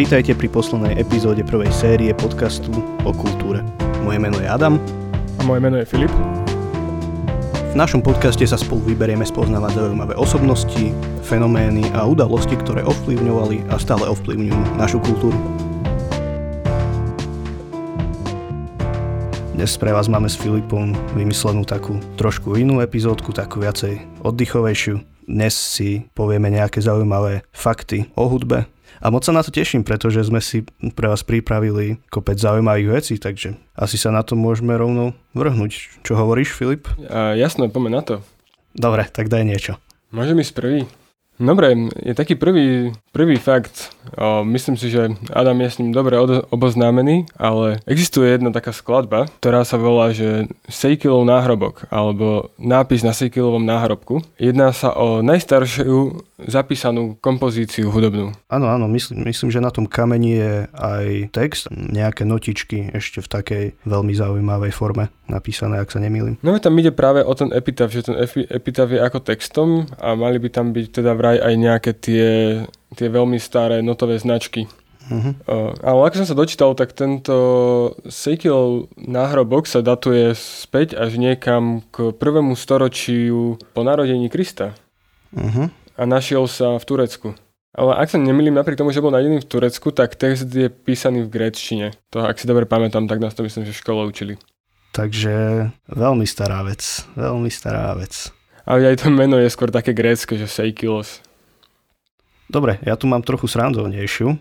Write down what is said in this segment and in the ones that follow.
Vítajte pri poslednej epizóde prvej série podcastu o kultúre. Moje meno je Adam. A moje meno je Filip. V našom podcaste sa spolu vyberieme spoznávať zaujímavé osobnosti, fenomény a udalosti, ktoré ovplyvňovali a stále ovplyvňujú našu kultúru. Dnes pre vás máme s Filipom vymyslenú takú trošku inú epizódku, takú viacej oddychovejšiu. Dnes si povieme nejaké zaujímavé fakty o hudbe, a moc sa na to teším, pretože sme si pre vás pripravili kopec zaujímavých vecí, takže asi sa na to môžeme rovno vrhnúť. Čo hovoríš, Filip? A, jasné, poďme na to. Dobre, tak daj niečo. Môžem ísť prvý? Dobre, je taký prvý, prvý fakt. O, myslím si, že Adam je s ním dobre od, oboznámený, ale existuje jedna taká skladba, ktorá sa volá, že Sejkilov náhrobok, alebo nápis na Sejkilovom náhrobku. Jedná sa o najstaršiu zapísanú kompozíciu hudobnú. Áno, áno, myslím, myslím, že na tom kameni je aj text, nejaké notičky ešte v takej veľmi zaujímavej forme napísané, ak sa nemýlim. No tam ide práve o ten epitaf, že ten epitaf je ako textom a mali by tam byť teda vraj aj nejaké tie, tie veľmi staré notové značky. Uh-huh. Uh, ale ako som sa dočítal, tak tento Seikilov náhrobok sa datuje späť až niekam k prvému storočiu po narodení Krista. Uh-huh. A našiel sa v Turecku. Ale ak sa nemýlim, napriek tomu, že bol nájdený v Turecku, tak text je písaný v gréčtine. To, ak si dobre pamätám, tak nás to myslím, že v škole učili. Takže veľmi stará vec, veľmi stará vec. Ale aj to meno je skôr také grécke, že Seikilos. Dobre, ja tu mám trochu srandovnejšiu. E,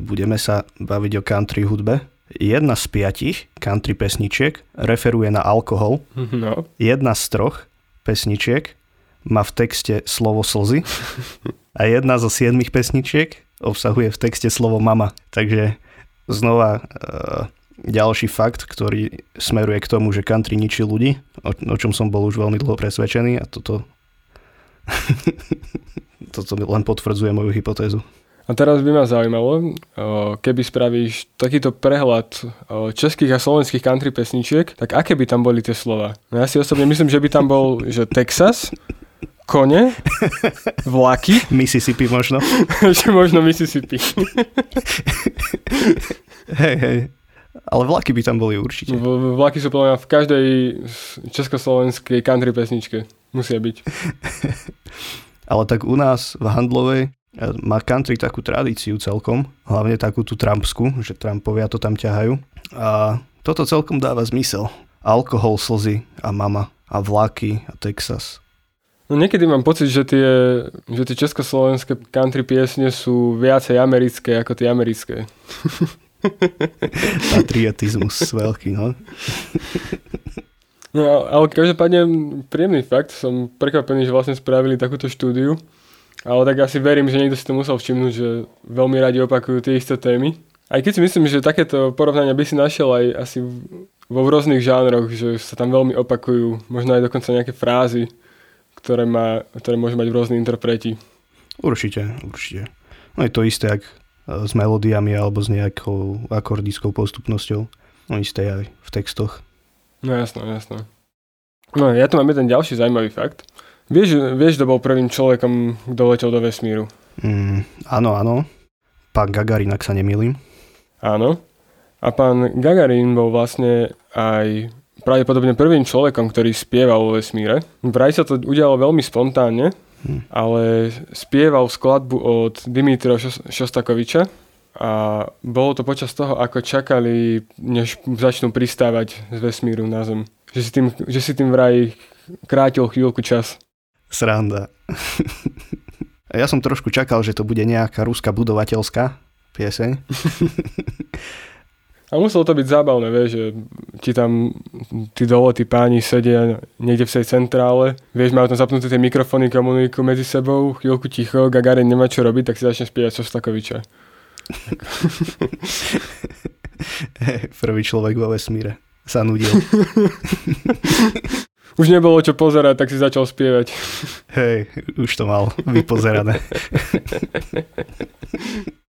budeme sa baviť o country hudbe. Jedna z piatich country pesničiek referuje na alkohol. No. Jedna z troch pesničiek má v texte slovo slzy. A jedna zo siedmých pesničiek obsahuje v texte slovo mama. Takže znova uh, ďalší fakt, ktorý smeruje k tomu, že country ničí ľudí, o, o čom som bol už veľmi dlho presvedčený a toto, toto len potvrdzuje moju hypotézu. A teraz by ma zaujímalo, keby spravíš takýto prehľad českých a slovenských country pesničiek, tak aké by tam boli tie slova? No ja si osobne myslím, že by tam bol, že Texas, kone, vlaky. Mississippi možno. Ešte možno Mississippi. hej, hej. Ale vlaky by tam boli určite. V, vlaky sú podľa v každej československej country pesničke. Musia byť. Ale tak u nás v Handlovej e, má country takú tradíciu celkom, hlavne takú tú trampsku, že Trumpovia to tam ťahajú. A toto celkom dáva zmysel. Alkohol, slzy a mama a vlaky a Texas. No niekedy mám pocit, že tie, že tie československé country piesne sú viacej americké ako tie americké. Patriotizmus veľký, no. No, ale každopádne príjemný fakt, som prekvapený, že vlastne spravili takúto štúdiu. Ale tak asi verím, že niekto si to musel všimnúť, že veľmi radi opakujú tie isté témy. Aj keď si myslím, že takéto porovnania by si našiel aj asi vo rôznych žánroch, že sa tam veľmi opakujú, možno aj dokonca nejaké frázy, ktoré, má, ktoré môžu mať rôzni interpreti. Určite, určite. No je to isté, ak s melódiami alebo s nejakou akordickou postupnosťou. No isté aj v textoch. No jasno, jasno. No ja tu mám jeden ďalší zaujímavý fakt. Vieš, vieš, kto bol prvým človekom, kto letel do vesmíru? Mm, áno, áno. Pán Gagarin, ak sa nemýlim. Áno. A pán Gagarin bol vlastne aj pravdepodobne prvým človekom, ktorý spieval vo vesmíre. Vraj sa to udialo veľmi spontánne, Hmm. Ale spieval skladbu od Dimitra Šostakoviča a bolo to počas toho, ako čakali, než začnú pristávať z vesmíru na Zem. Že si tým, že si tým vraj krátil chvíľku čas. Sranda. ja som trošku čakal, že to bude nejaká ruská budovateľská pieseň. A muselo to byť zábavné, vieš, že ti tam tí dole, tí páni sedia niekde v tej centrále, vieš, majú tam zapnuté tie mikrofóny, komunikujú medzi sebou, chvíľku ticho, Gagarin nemá čo robiť, tak si začne spievať Sostakoviča. Prvý človek vo vesmíre sa nudil. Už nebolo čo pozerať, tak si začal spievať. Hej, už to mal vypozerané.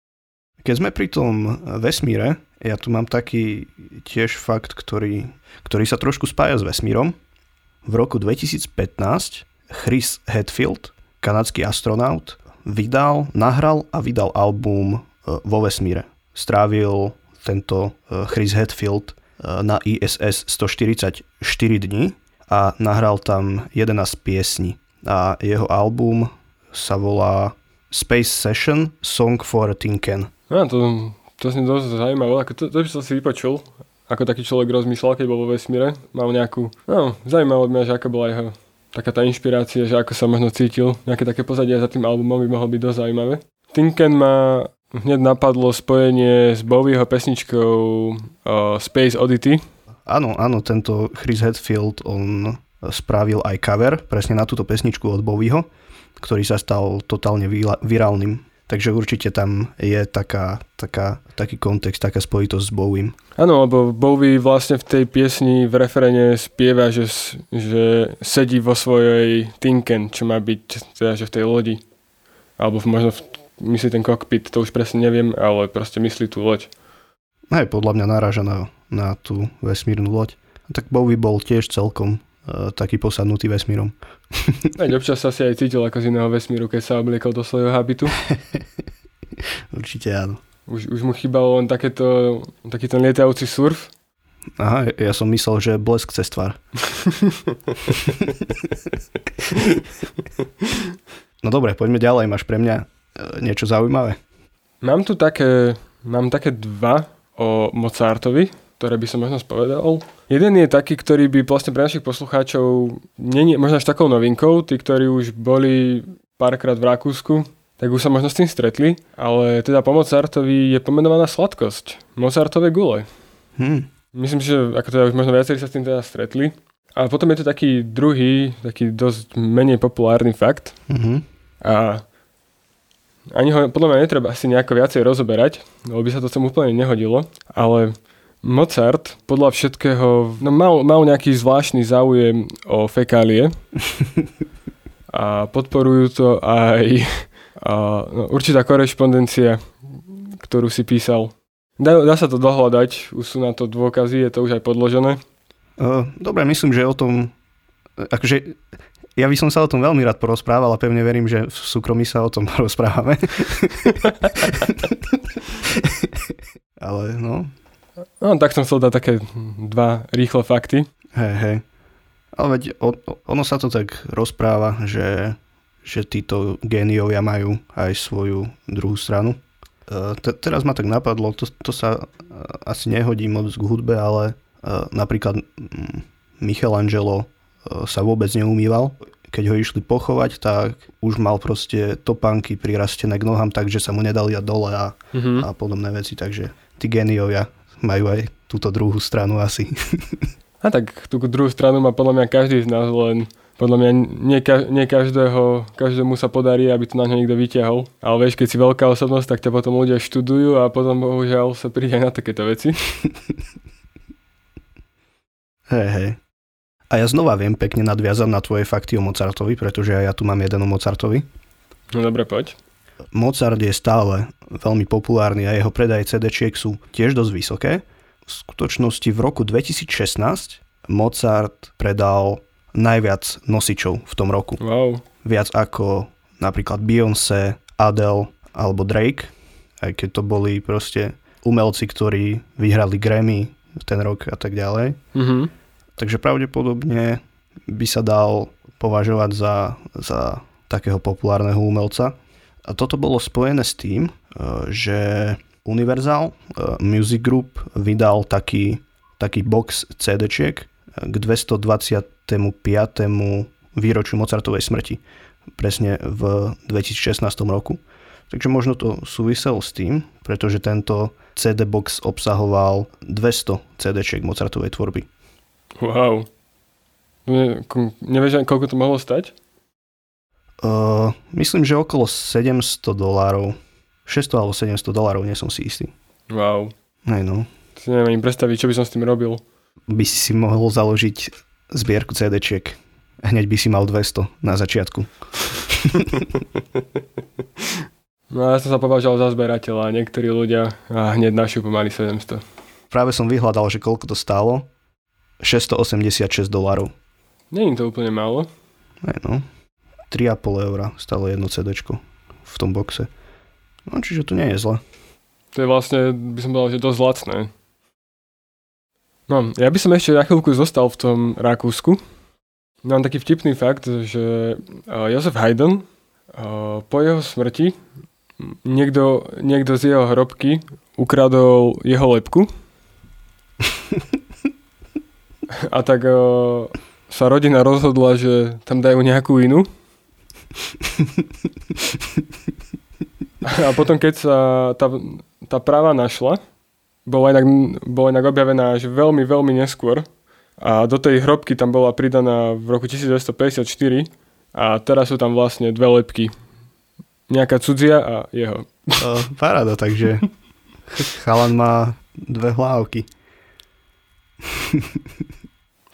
Keď sme pri tom vesmíre, ja tu mám taký tiež fakt, ktorý, ktorý sa trošku spája s vesmírom. V roku 2015 Chris Hadfield, kanadský astronaut, vydal, nahral a vydal album vo vesmíre. Strávil tento Chris Hetfield na ISS 144 dní a nahral tam 11 piesní. A jeho album sa volá Space Session Song for Tinken. Ja, to, to je dosť zaujímavé, ako to, to by som si vypočul, ako taký človek rozmýšľal, keď bol vo vesmíre. Mal nejakú, no, zaujímavé mňa, že aká bola jeho taká tá inšpirácia, že ako sa možno cítil. Nejaké také pozadie za tým albumom by mohlo byť dosť zaujímavé. Tinken ma hneď napadlo spojenie s Bowieho pesničkou uh, Space Oddity. Áno, áno, tento Chris Hetfield, on spravil aj cover presne na túto pesničku od Bowieho, ktorý sa stal totálne virálnym. Takže určite tam je taká, taká, taký kontext, taká spojitosť s Bowiem. Áno, lebo Bowie vlastne v tej piesni v referene spieva, že, že sedí vo svojej Tinken, čo má byť teda, že v tej lodi. Alebo možno v, myslí ten kokpit, to už presne neviem, ale proste myslí tú loď. Aj podľa mňa naráža na, na tú vesmírnu loď. Tak Bowie bol tiež celkom taký posadnutý vesmírom. Veď občas sa si aj cítil ako z iného vesmíru, keď sa obliekol do svojho habitu. Určite áno. Už, už mu chýbalo len takéto, taký ten lietajúci surf. Aha, ja som myslel, že blesk cez tvár. no dobre, poďme ďalej. Máš pre mňa e, niečo zaujímavé? Mám tu také, mám také dva o Mozartovi ktoré by som možno spovedal. Jeden je taký, ktorý by vlastne pre našich poslucháčov není možno až takou novinkou, tí, ktorí už boli párkrát v Rakúsku, tak už sa možno s tým stretli, ale teda po Mozartovi je pomenovaná sladkosť. Mozartové gule. Hmm. Myslím, že ako teda už možno viacerí sa s tým teda stretli. A potom je to taký druhý, taký dosť menej populárny fakt. Mm-hmm. A ani ho podľa mňa netreba asi nejako viacej rozoberať, lebo by sa to sem úplne nehodilo, ale Mozart podľa všetkého no, mal, mal nejaký zvláštny záujem o fekálie a podporujú to aj a, no, určitá korešpondencia, ktorú si písal. Dá, dá sa to dohľadať, už sú na to dôkazy, je to už aj podložené. Uh, dobre, myslím, že o tom, akože ja by som sa o tom veľmi rád porozprával a pevne verím, že v súkromí sa o tom rozprávame. Ale no, No, tak som chcel dať také dva rýchle fakty. Hej, hej. Ale veď ono sa to tak rozpráva, že, že títo géniovia majú aj svoju druhú stranu. E, te, teraz ma tak napadlo, to, to sa e, asi nehodí moc k hudbe, ale e, napríklad Michelangelo sa vôbec neumýval. Keď ho išli pochovať, tak už mal proste topánky prirastené k nohám, takže sa mu nedali dať dole a, mm-hmm. a podobné veci. Takže tí géniovia majú aj túto druhú stranu asi. A tak tú druhú stranu má podľa mňa každý z nás, len podľa mňa nie, ka- nie každého, každému sa podarí, aby to na ňo niekto vyťahol. Ale vieš, keď si veľká osobnosť, tak ťa potom ľudia študujú a potom bohužiaľ sa príde aj na takéto veci. Hej, hej. A ja znova viem pekne nadviazať na tvoje fakty o Mozartovi, pretože ja tu mám jeden o Mozartovi. No dobre, poď. Mozart je stále veľmi populárny a jeho predaj CD-čiek sú tiež dosť vysoké. V skutočnosti v roku 2016 Mozart predal najviac nosičov v tom roku. Wow. Viac ako napríklad Beyoncé, Adele alebo Drake, aj keď to boli proste umelci, ktorí vyhrali Grammy ten rok a tak ďalej. Mm-hmm. Takže pravdepodobne by sa dal považovať za, za takého populárneho umelca. A toto bolo spojené s tým, e, že Universal e, Music Group vydal taký, taký box CD-čiek k 225. výročiu Mozartovej smrti. Presne v 2016 roku. Takže možno to súviselo s tým, pretože tento CD box obsahoval 200 CD-čiek Mozartovej tvorby. Wow. Ne, nevieš, koľko to mohlo stať? Uh, myslím, že okolo 700 dolárov. 600 alebo 700 dolárov, nie som si istý. Wow. Hej no. Si neviem predstaviť, čo by som s tým robil. By si si mohol založiť zbierku CD-čiek. Hneď by si mal 200 na začiatku. no ja som sa považoval za zberateľa a niektorí ľudia a hneď našu pomaly 700. Práve som vyhľadal, že koľko to stálo. 686 dolárov. Není to úplne málo. Hej no. 3,5 eura stalo jedno CD v tom boxe. No čiže to nie je zle. to je vlastne, by som povedal, že dosť lacné. No, ja by som ešte na chvíľku zostal v tom Rakúsku. Mám taký vtipný fakt, že Josef Haydn po jeho smrti niekto, niekto z jeho hrobky ukradol jeho lepku. A tak sa rodina rozhodla, že tam dajú nejakú inú. A potom, keď sa tá, tá práva našla, bola inak, bola inak objavená až veľmi, veľmi neskôr. A do tej hrobky tam bola pridaná v roku 1954 a teraz sú tam vlastne dve lepky. Nejaká cudzia a jeho. O, paráda, takže chalan má dve hlávky.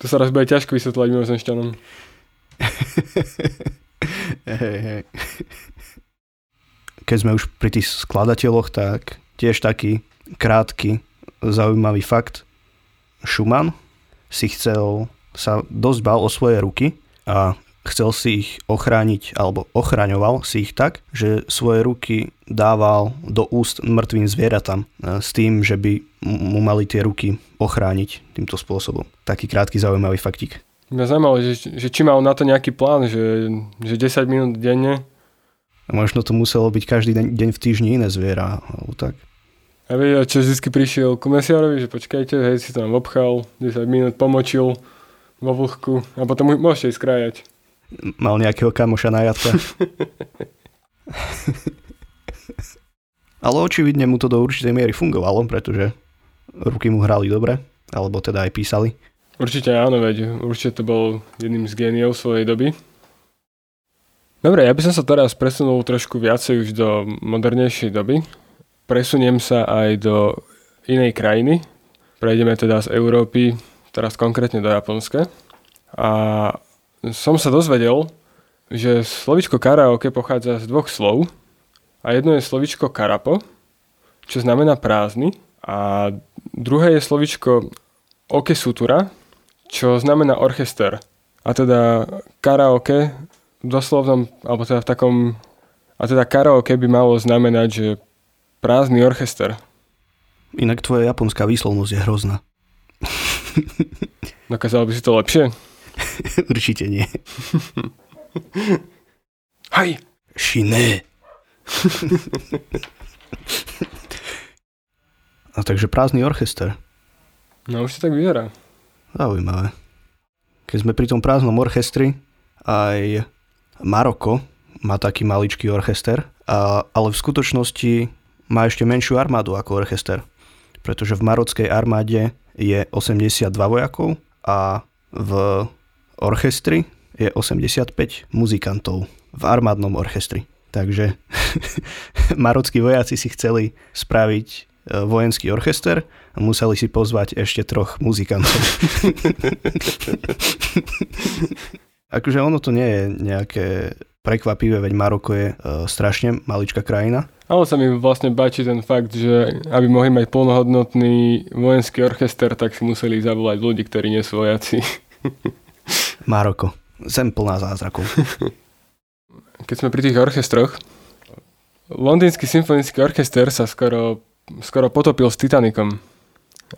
To sa raz bude ťažko vysvetľovať mimozemšťanom. hej, hej. Keď sme už pri tých skladateľoch, tak tiež taký krátky, zaujímavý fakt. Schumann si chcel, sa dosť bal o svoje ruky a chcel si ich ochrániť, alebo ochraňoval si ich tak, že svoje ruky dával do úst mŕtvým zvieratám e, s tým, že by mu mali tie ruky ochrániť týmto spôsobom. Taký krátky zaujímavý faktík. Mňa zaujímalo, že, že či mal na to nejaký plán, že, že 10 minút denne. A možno to muselo byť každý deň, deň v týždni iné zviera, alebo tak. A vie, čo vždy prišiel ku mesiarovi, že počkajte, hej, si tam obchal, 10 minút pomočil vo vlhku a potom môžete ísť krájať mal nejakého kamoša na jatka. Ale očividne mu to do určitej miery fungovalo, pretože ruky mu hrali dobre, alebo teda aj písali. Určite áno, veď určite to bol jedným z géniov svojej doby. Dobre, ja by som sa teraz presunul trošku viacej už do modernejšej doby. Presuniem sa aj do inej krajiny. Prejdeme teda z Európy, teraz konkrétne do Japonska. A som sa dozvedel, že slovičko karaoke pochádza z dvoch slov a jedno je slovičko karapo, čo znamená prázdny a druhé je slovičko okesutura, čo znamená orchester. A teda karaoke v doslovnom, alebo teda v takom, a teda karaoke by malo znamenať, že prázdny orchester. Inak tvoja japonská výslovnosť je hrozná. Dokázal by si to lepšie? Určite nie. Hej! Šiné. A takže prázdny orchester. No už si tak vyzerá. Zaujímavé. Keď sme pri tom prázdnom orchestri, aj Maroko má taký maličký orchester, a, ale v skutočnosti má ešte menšiu armádu ako orchester. Pretože v marockej armáde je 82 vojakov a v orchestri je 85 muzikantov v armádnom orchestri. Takže marockí vojaci si chceli spraviť vojenský orchester a museli si pozvať ešte troch muzikantov. akože ono to nie je nejaké prekvapivé, veď Maroko je uh, strašne maličká krajina. Ale sa mi vlastne páči ten fakt, že aby mohli mať plnohodnotný vojenský orchester, tak si museli zavolať ľudí, ktorí nie sú vojaci. Maroko. Zem plná zázrakov. Keď sme pri tých orchestroch, Londýnsky symfonický orchester sa skoro, skoro potopil s Titanicom.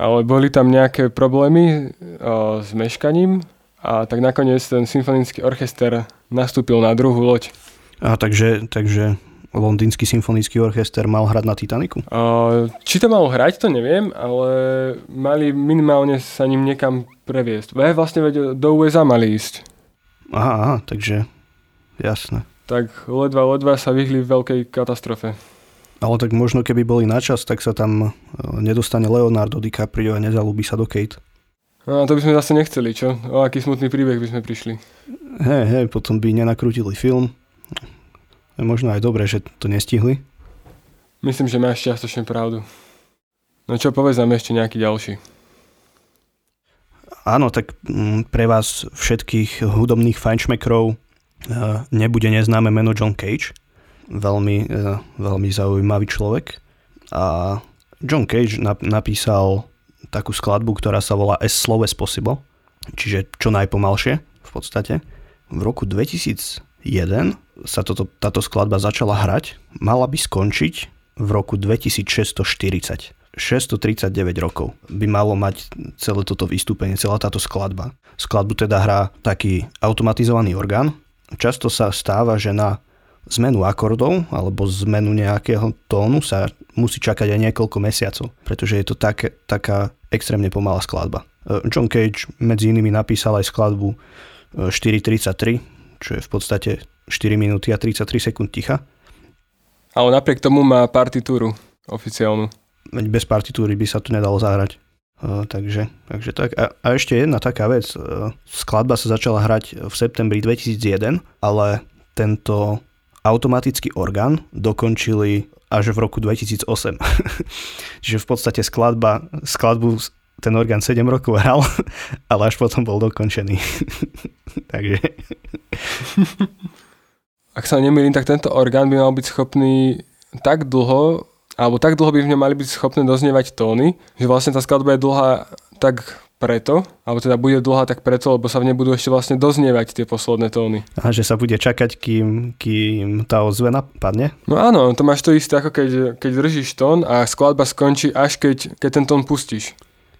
Ale boli tam nejaké problémy o, s meškaním a tak nakoniec ten symfonický orchester nastúpil na druhú loď. A takže, takže Londýnsky symfonický orchester mal hrať na Titaniku? Uh, či to mal hrať, to neviem, ale mali minimálne sa ním niekam previesť. Ve, vlastne veď do USA mali ísť. Aha, aha, takže jasné. Tak ledva, ledva sa vyhli v veľkej katastrofe. Ale tak možno keby boli na čas, tak sa tam e, nedostane Leonardo DiCaprio a nezalúbi sa do Kate. No to by sme zase nechceli, čo? O aký smutný príbeh by sme prišli. Hej, hej, potom by nenakrútili film je možno aj dobré, že to nestihli. Myslím, že máš čiastočne pravdu. No čo povedz nám ešte nejaký ďalší. Áno, tak mm, pre vás všetkých hudobných fajnšmekrov e, nebude neznáme meno John Cage. Veľmi, e, veľmi zaujímavý človek. A John Cage napísal takú skladbu, ktorá sa volá As Slow as čiže čo najpomalšie v podstate. V roku 2001 sa toto, táto skladba začala hrať, mala by skončiť v roku 2640. 639 rokov by malo mať celé toto vystúpenie, celá táto skladba. Skladbu teda hrá taký automatizovaný orgán. Často sa stáva, že na zmenu akordov alebo zmenu nejakého tónu sa musí čakať aj niekoľko mesiacov, pretože je to tak, taká extrémne pomalá skladba. E, John Cage medzi inými napísal aj skladbu 4.33, e, čo je v podstate 4 minúty a 33 sekúnd ticha. Ale napriek tomu má partitúru oficiálnu veď bez partitúry by sa tu nedalo zahrať. Uh, takže, takže tak. A, a ešte jedna taká vec. Uh, skladba sa začala hrať v septembri 2001, ale tento automatický orgán dokončili až v roku 2008. Čiže v podstate skladba, skladbu ten orgán 7 rokov hral, ale až potom bol dokončený. takže... Ak sa nemýlim, tak tento orgán by mal byť schopný tak dlho alebo tak dlho by v ňom mali byť schopné doznievať tóny, že vlastne tá skladba je dlhá tak preto, alebo teda bude dlhá tak preto, lebo sa v nej budú ešte vlastne doznievať tie posledné tóny. A že sa bude čakať, kým, kým tá ozvena padne? No áno, to máš to isté, ako keď, keď držíš tón a skladba skončí až keď, keď ten tón pustíš.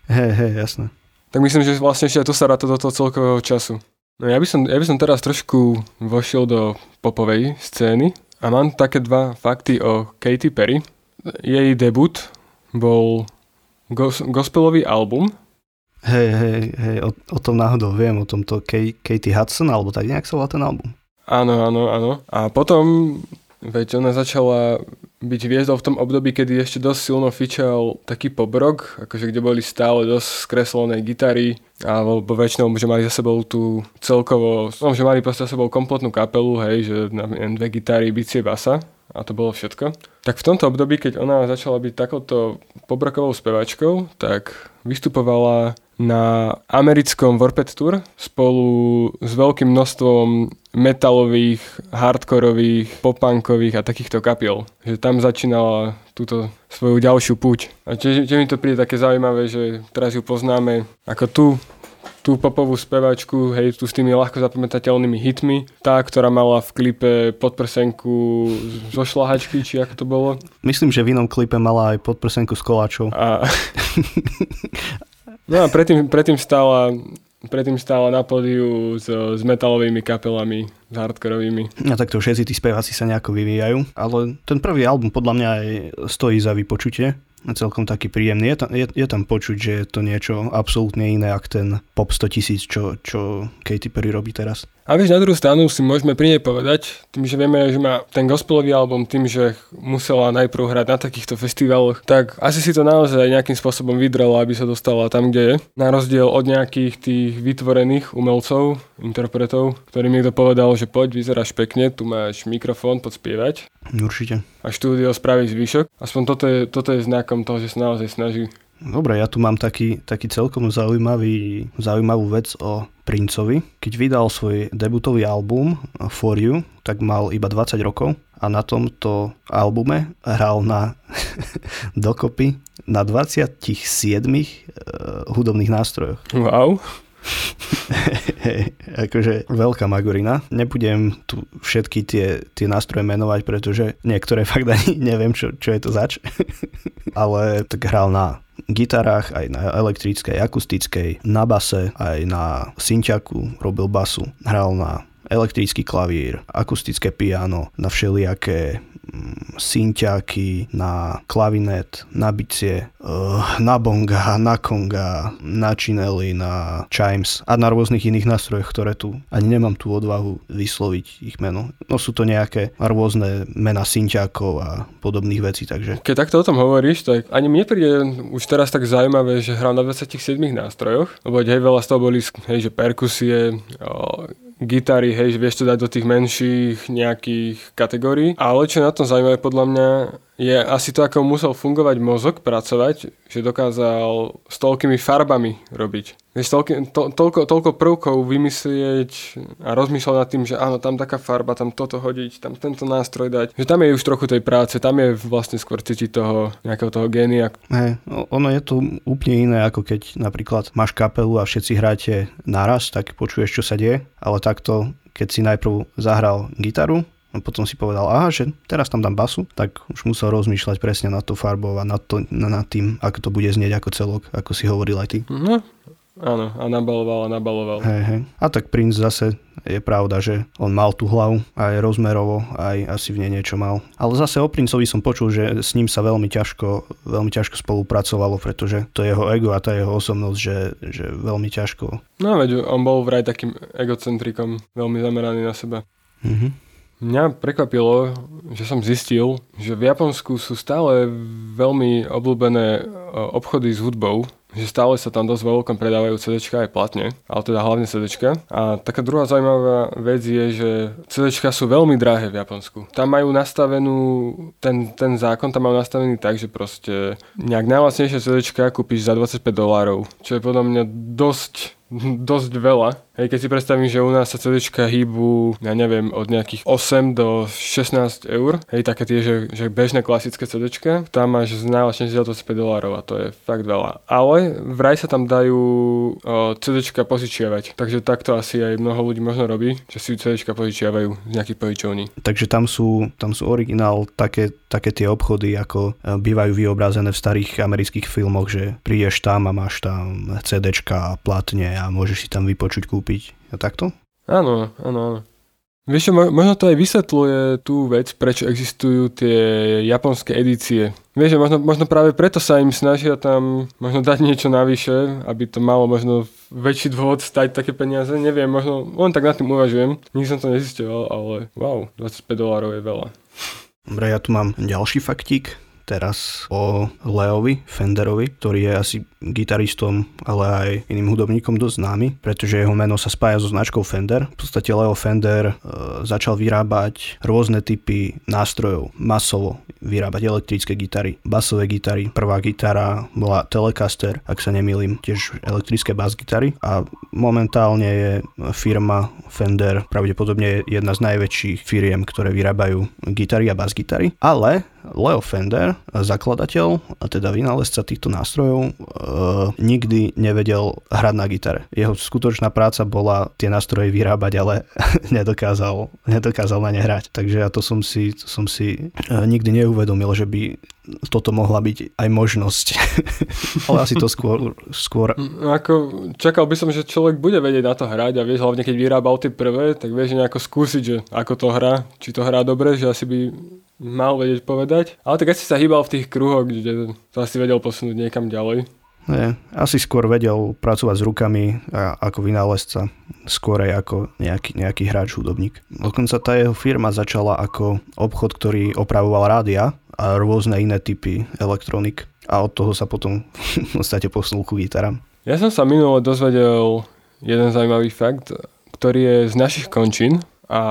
Hej, hej, jasné. Tak myslím, že vlastne ešte to sa ráta do toho celkového času. No ja by, som, ja by som teraz trošku vošiel do popovej scény a mám také dva fakty o Katy Perry jej debut bol gos- gospelový album. Hej, hej, hej, o, o tom náhodou viem, o tomto Kay, Katie Hudson, alebo tak nejak sa volá ten album. Áno, áno, áno. A potom, veď ona začala byť hviezdou v tom období, kedy ešte dosť silno fičal taký pobrok, akože kde boli stále dosť skreslené gitary, alebo väčšinou, že mali za sebou tú celkovo, no, že mali proste za sebou kompletnú kapelu, hej, že na dve gitary, bicie, basa a to bolo všetko. Tak v tomto období, keď ona začala byť takouto pobrokovou spevačkou, tak vystupovala na americkom Warped Tour spolu s veľkým množstvom metalových, hardkorových, popunkových a takýchto kapiel. Že tam začínala túto svoju ďalšiu púť. A tiež, tiež mi to príde také zaujímavé, že teraz ju poznáme ako tu tú popovú spevačku, hej, tu s tými ľahko zapamätateľnými hitmi. Tá, ktorá mala v klipe podprsenku zo šlahačky, či ako to bolo. Myslím, že v inom klipe mala aj podprsenku s koláčov. A... no a predtým, predtým stála predtým stála na pódiu s, s metalovými kapelami, s hardkorovými. No tak to všetci tí speváci sa nejako vyvíjajú, ale ten prvý album podľa mňa aj stojí za vypočutie celkom taký príjemný. Je tam, je, je tam počuť, že je to niečo absolútne iné, ako ten pop 100 tisíc, čo, čo Katy Perry robí teraz. A vieš, na druhú stranu si môžeme pri nej povedať, tým, že vieme, že má ten gospelový album, tým, že musela najprv hrať na takýchto festivaloch, tak asi si to naozaj nejakým spôsobom vydrala, aby sa dostala tam, kde je. Na rozdiel od nejakých tých vytvorených umelcov, interpretov, ktorým niekto povedal, že poď, vyzeráš pekne, tu máš mikrofón, poď spievať. Určite. A štúdio spraví zvyšok. Aspoň toto je, toto je znakom toho, že sa naozaj snaží. Dobre, ja tu mám taký, taký celkom zaujímavý, zaujímavú vec o Princovi. Keď vydal svoj debutový album For You, tak mal iba 20 rokov a na tomto albume hral na dokopy na 27 uh, hudobných nástrojoch. Wow. Akože veľká magorina. Nebudem tu všetky tie, tie nástroje menovať, pretože niektoré fakt ani neviem, čo, čo je to zač. Ale tak hral na gitarách, aj na elektrickej, akustickej, na base, aj na synťaku, robil basu, hral na elektrický klavír, akustické piano, na všelijaké synťáky, na klavinet, na bicie, eh, na bonga, na konga, na činely, na chimes a na rôznych iných nástrojoch, ktoré tu ani nemám tú odvahu vysloviť ich meno. No sú to nejaké rôzne mena synťákov a podobných vecí, takže... Keď takto o tom hovoríš, tak ani mne príde už teraz tak zaujímavé, že hral na 27 nástrojoch, lebo hej, veľa z toho boli hej, že perkusie, gitary, hej, vieš to dať do tých menších nejakých kategórií. Ale čo na tom zaujímavé podľa mňa je asi to, ako musel fungovať mozog, pracovať, že dokázal s toľkými farbami robiť. Vieš, toľko, to, toľko, toľko prvkov vymyslieť a rozmýšľať nad tým, že áno, tam taká farba, tam toto hodiť, tam tento nástroj dať. Že tam je už trochu tej práce, tam je vlastne skôr cítiť toho nejakého toho génia. Hej, ono je to úplne iné, ako keď napríklad máš kapelu a všetci hráte naraz, tak počuješ, čo sa deje, ale takto, keď si najprv zahral gitaru, A potom si povedal, aha, že teraz tam dám basu, tak už musel rozmýšľať presne nad to farbou a nad, to, nad tým, ako to bude znieť ako celok, ako si hovoril aj ty. No, Áno, a nabaloval a nabaloval. Hej, hej. A tak princ zase je pravda, že on mal tú hlavu aj rozmerovo, aj asi v nej niečo mal. Ale zase o princovi som počul, že s ním sa veľmi ťažko, veľmi ťažko spolupracovalo, pretože to jeho ego a tá jeho osobnosť, že, že veľmi ťažko. No veď on bol vraj takým egocentrikom, veľmi zameraný na seba. Mhm. Mňa prekvapilo, že som zistil, že v Japonsku sú stále veľmi obľúbené e, obchody s hudbou, že stále sa tam dosť veľkom predávajú CD aj platne, ale teda hlavne CD. A taká druhá zaujímavá vec je, že CD sú veľmi drahé v Japonsku. Tam majú nastavenú, ten, ten zákon tam majú nastavený tak, že proste nejak najlacnejšie CD kúpiš za 25 dolárov, čo je podľa mňa dosť dosť veľa. Hej, keď si predstavím, že u nás sa CDčka hýbu, ja neviem, od nejakých 8 do 16 eur, hej, také tie, že, že bežné klasické CDčka, tam máš najľahšie za to 5 dolárov a to je fakt veľa. Ale vraj sa tam dajú o, CDčka požičiavať, takže takto asi aj mnoho ľudí možno robí, že si CDčka požičiavajú z nejakých požičovní. Takže tam sú, tam sú originál také, také tie obchody, ako e, bývajú vyobrazené v starých amerických filmoch, že prídeš tam a máš tam CDčka, platne a môžeš si tam vypočuť, kúpiť a takto? Áno, áno, áno. Vieš možno to aj vysvetľuje tú vec, prečo existujú tie japonské edície. Vieš, možno, možno práve preto sa im snažia tam možno dať niečo navyše, aby to malo možno väčší dôvod stať také peniaze. Neviem, možno len tak nad tým uvažujem. Nikdy som to nezistoval, ale wow, 25 dolárov je veľa. Dobre, ja tu mám ďalší faktík teraz o Leovi Fenderovi, ktorý je asi gitaristom, ale aj iným hudobníkom dosť známy, pretože jeho meno sa spája so značkou Fender. V podstate Leo Fender e, začal vyrábať rôzne typy nástrojov, masovo vyrábať elektrické gitary, basové gitary. Prvá gitara bola Telecaster, ak sa nemýlim, tiež elektrické bas gitary a momentálne je firma Fender pravdepodobne jedna z najväčších firiem, ktoré vyrábajú gitary a bas gitary, ale Leo Fender, zakladateľ a teda vynálezca týchto nástrojov, e, nikdy nevedel hrať na gitare. Jeho skutočná práca bola tie nástroje vyrábať, ale nedokázal, nedokázal na ne hrať. Takže ja to som si, to som si e, nikdy neuvedomil, že by toto mohla byť aj možnosť. ale asi to skôr... skôr... Ako, čakal by som, že človek bude vedieť na to hrať a vieš, hlavne keď vyrábal tie prvé, tak vieš nejako skúsiť, že ako to hrá, či to hrá dobre, že asi by mal vedieť povedať. Ale tak asi sa hýbal v tých kruhoch, kde to asi vedel posunúť niekam ďalej. Nie, asi skôr vedel pracovať s rukami a, ako vynálezca, skôr aj ako nejaký, nejaký hráč, hudobník. Dokonca tá jeho firma začala ako obchod, ktorý opravoval rádia a rôzne iné typy elektronik. A od toho sa potom v podstate posunul ku gitarám. Ja som sa minule dozvedel jeden zaujímavý fakt, ktorý je z našich končín, a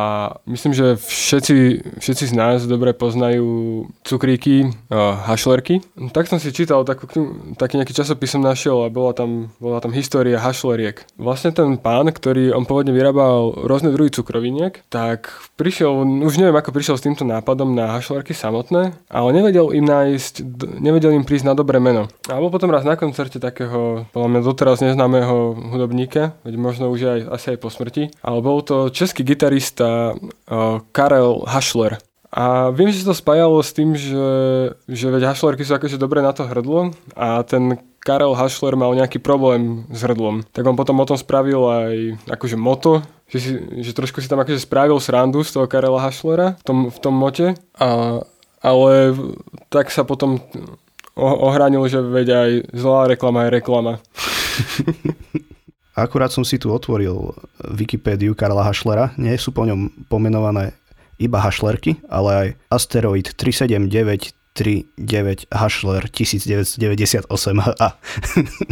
myslím, že všetci, všetci z nás dobre poznajú cukríky, hašlerky. Tak som si čítal, takú, taký nejaký časopis som našiel a bola tam, bola tam história hašleriek. Vlastne ten pán, ktorý on pôvodne vyrábal rôzne druhy cukroviniek, tak prišiel, už neviem ako prišiel s týmto nápadom na hašlerky samotné, ale nevedel im nájsť, nevedel im prísť na dobré meno. A potom raz na koncerte takého, podľa mňa doteraz neznámeho hudobníka, veď možno už aj, asi aj po smrti, ale bol to český gitarista gitarista uh, Karel Hašler. A viem, že sa to spájalo s tým, že, že veď hašlerky sú akože dobre na to hrdlo a ten Karel Hašler mal nejaký problém s hrdlom. Tak on potom o tom spravil aj akože moto, že, si, že trošku si tam akože spravil srandu z toho Karela Hašlera v tom, v tom mote. A, ale tak sa potom ohránil, že veď aj zlá reklama je reklama. Akurát som si tu otvoril Wikipédiu Karla Hašlera. Nie sú po ňom pomenované iba hašlerky, ale aj asteroid 37939 Hašler 1998 a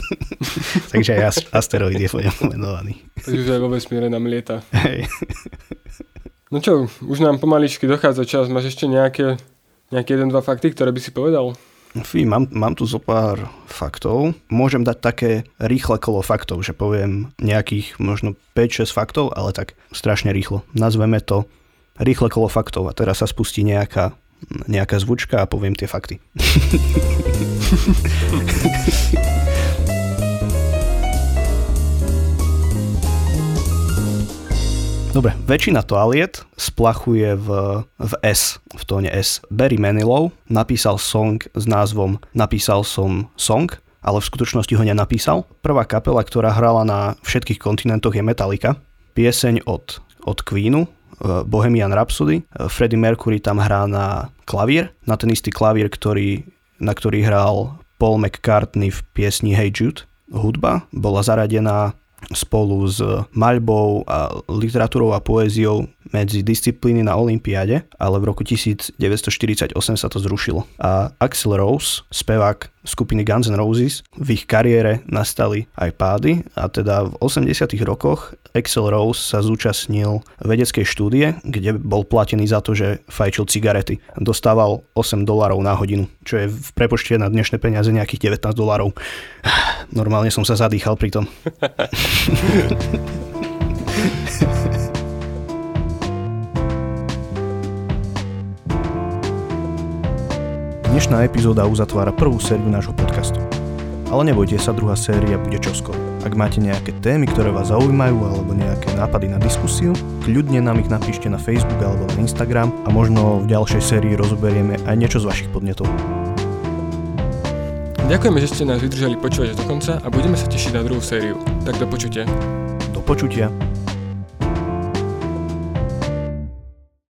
Takže aj asteroid je po ňom pomenovaný. Takže aj vo vesmíre nám lieta. Hej. No čo, už nám pomaličky dochádza čas. Máš ešte nejaké, nejaké jeden, dva fakty, ktoré by si povedal? Fí, mám, mám tu zo pár faktov. Môžem dať také rýchle kolo faktov, že poviem nejakých možno 5-6 faktov, ale tak strašne rýchlo. Nazveme to rýchle kolo faktov a teraz sa spustí nejaká, nejaká zvučka a poviem tie fakty. Dobre, väčšina toaliet splachuje v, v S, v tóne S. Barry Manilow napísal song s názvom Napísal som song, ale v skutočnosti ho nenapísal. Prvá kapela, ktorá hrala na všetkých kontinentoch je Metallica. Pieseň od, od Queenu, eh, Bohemian Rhapsody. Eh, Freddie Mercury tam hrá na klavír, na ten istý klavír, ktorý, na ktorý hral Paul McCartney v piesni Hey Jude. Hudba bola zaradená spolu s maľbou a literatúrou a poéziou medzi disciplíny na Olympiáde, ale v roku 1948 sa to zrušilo. A Axel Rose, spevák skupiny Guns N' Roses, v ich kariére nastali aj pády a teda v 80 rokoch Axel Rose sa zúčastnil vedeckej štúdie, kde bol platený za to, že fajčil cigarety. Dostával 8 dolarov na hodinu, čo je v prepočte na dnešné peniaze nejakých 19 dolarov. Normálne som sa zadýchal pri tom. Dnešná epizóda uzatvára prvú sériu nášho podcastu. Ale nebojte sa, druhá séria bude čoskoro. Ak máte nejaké témy, ktoré vás zaujímajú alebo nejaké nápady na diskusiu, kľudne nám ich napíšte na Facebook alebo na Instagram a možno v ďalšej sérii rozoberieme aj niečo z vašich podnetov. Ďakujeme, že ste nás vydržali počúvať do konca a budeme sa tešiť na druhú sériu. Tak do počutia. Do počutia.